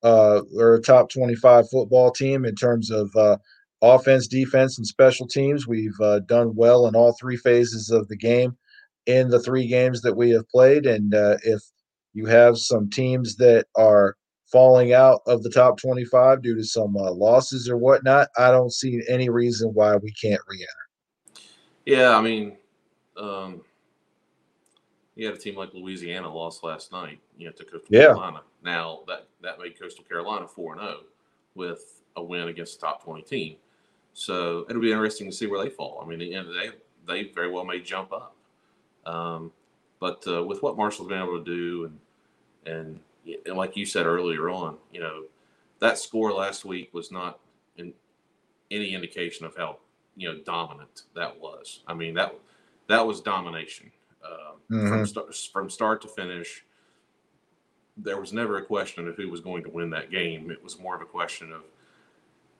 Uh, we're a top 25 football team in terms of uh, offense, defense, and special teams. We've uh, done well in all three phases of the game in the three games that we have played. And uh, if you have some teams that are falling out of the top 25 due to some uh, losses or whatnot, I don't see any reason why we can't re enter. Yeah, I mean, um, you had a team like Louisiana lost last night, you know, to Coastal yeah. Carolina. Now that that made Coastal Carolina 4 0 with a win against the top 20 team. So it'll be interesting to see where they fall. I mean, at the end of the day, they very well may jump up. Um, but uh, with what Marshall's been able to do, and, and and like you said earlier on, you know, that score last week was not in any indication of how you know dominant that was. I mean that that was domination uh, mm-hmm. from start from start to finish. there was never a question of who was going to win that game. It was more of a question of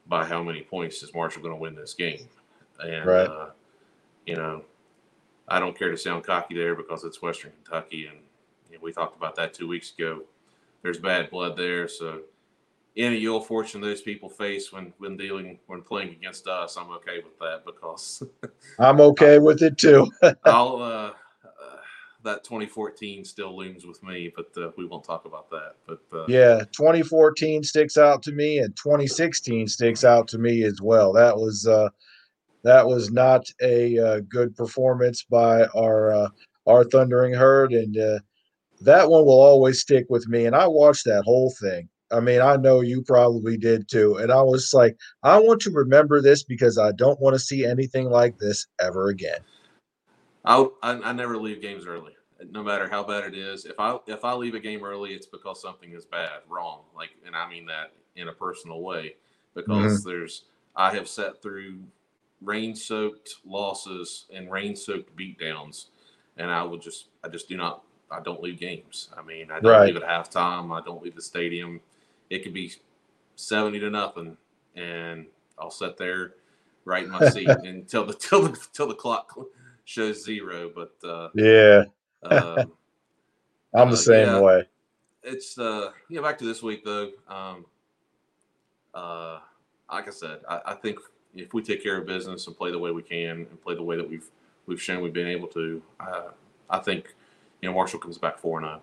by how many points is Marshall going to win this game, and Right. uh, you know, I don't care to sound cocky there because it's Western Kentucky, and you know, we talked about that two weeks ago. There's bad blood there, so any ill fortune those people face when when dealing when playing against us, I'm okay with that because I'm okay with it too. I'll uh, uh, that 2014 still looms with me, but uh, we won't talk about that. But uh, Yeah, 2014 sticks out to me, and 2016 sticks out to me as well. That was uh, that was not a uh, good performance by our uh, our thundering herd, and uh, that one will always stick with me. And I watched that whole thing. I mean, I know you probably did too. And I was like, I want to remember this because I don't want to see anything like this ever again. I, I I never leave games early, no matter how bad it is. If I if I leave a game early, it's because something is bad, wrong. Like, and I mean that in a personal way, because mm-hmm. there's I have sat through rain-soaked losses and rain-soaked beatdowns, and I will just I just do not I don't leave games. I mean, I don't Right. leave at halftime. I don't leave the stadium. It could be seventy to nothing, and I'll sit there right in my seat until the till the till the clock shows zero. But uh, Yeah, um, I'm Uh, the same yeah. way. it's uh, yeah. Back to this week though. Um, uh, like I said, I, I think if we take care of business and play the way we can and play the way that we've we've shown we've been able to, uh, I think you know Marshall comes back four and oh. zero.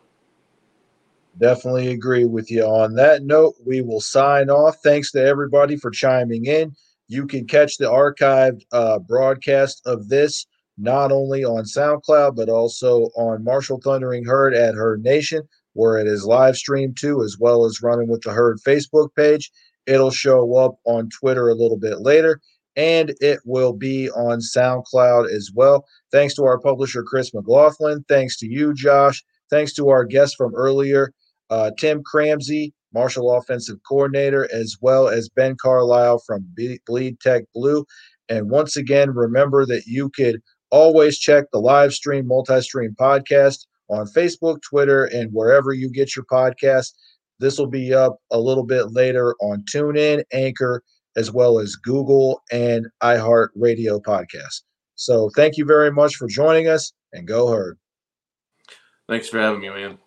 Definitely agree with you. On that note, we will sign off. Thanks to everybody for chiming in. You can catch the archived uh, broadcast of this not only on SoundCloud, but also on Marshall Thundering Herd at Herd Nation, where it is live streamed too, as well as running with the Herd Facebook page. It'll show up on Twitter a little bit later, and it will be on SoundCloud as well. Thanks to our publisher, Chris McLaughlin. Thanks to you, Josh. Thanks to our guest from earlier, uh, Tim Cramsey, Marshall offensive coordinator, as well as Ben Carlisle from Bleed Tech Blue. And once again, remember that you could always check the live stream, multi stream podcast on Facebook, Twitter, and wherever you get your podcast. This will be up a little bit later on TuneIn, Anchor, as well as Google and iHeartRadio podcast. So thank you very much for joining us and go herd. Thanks for having me, man.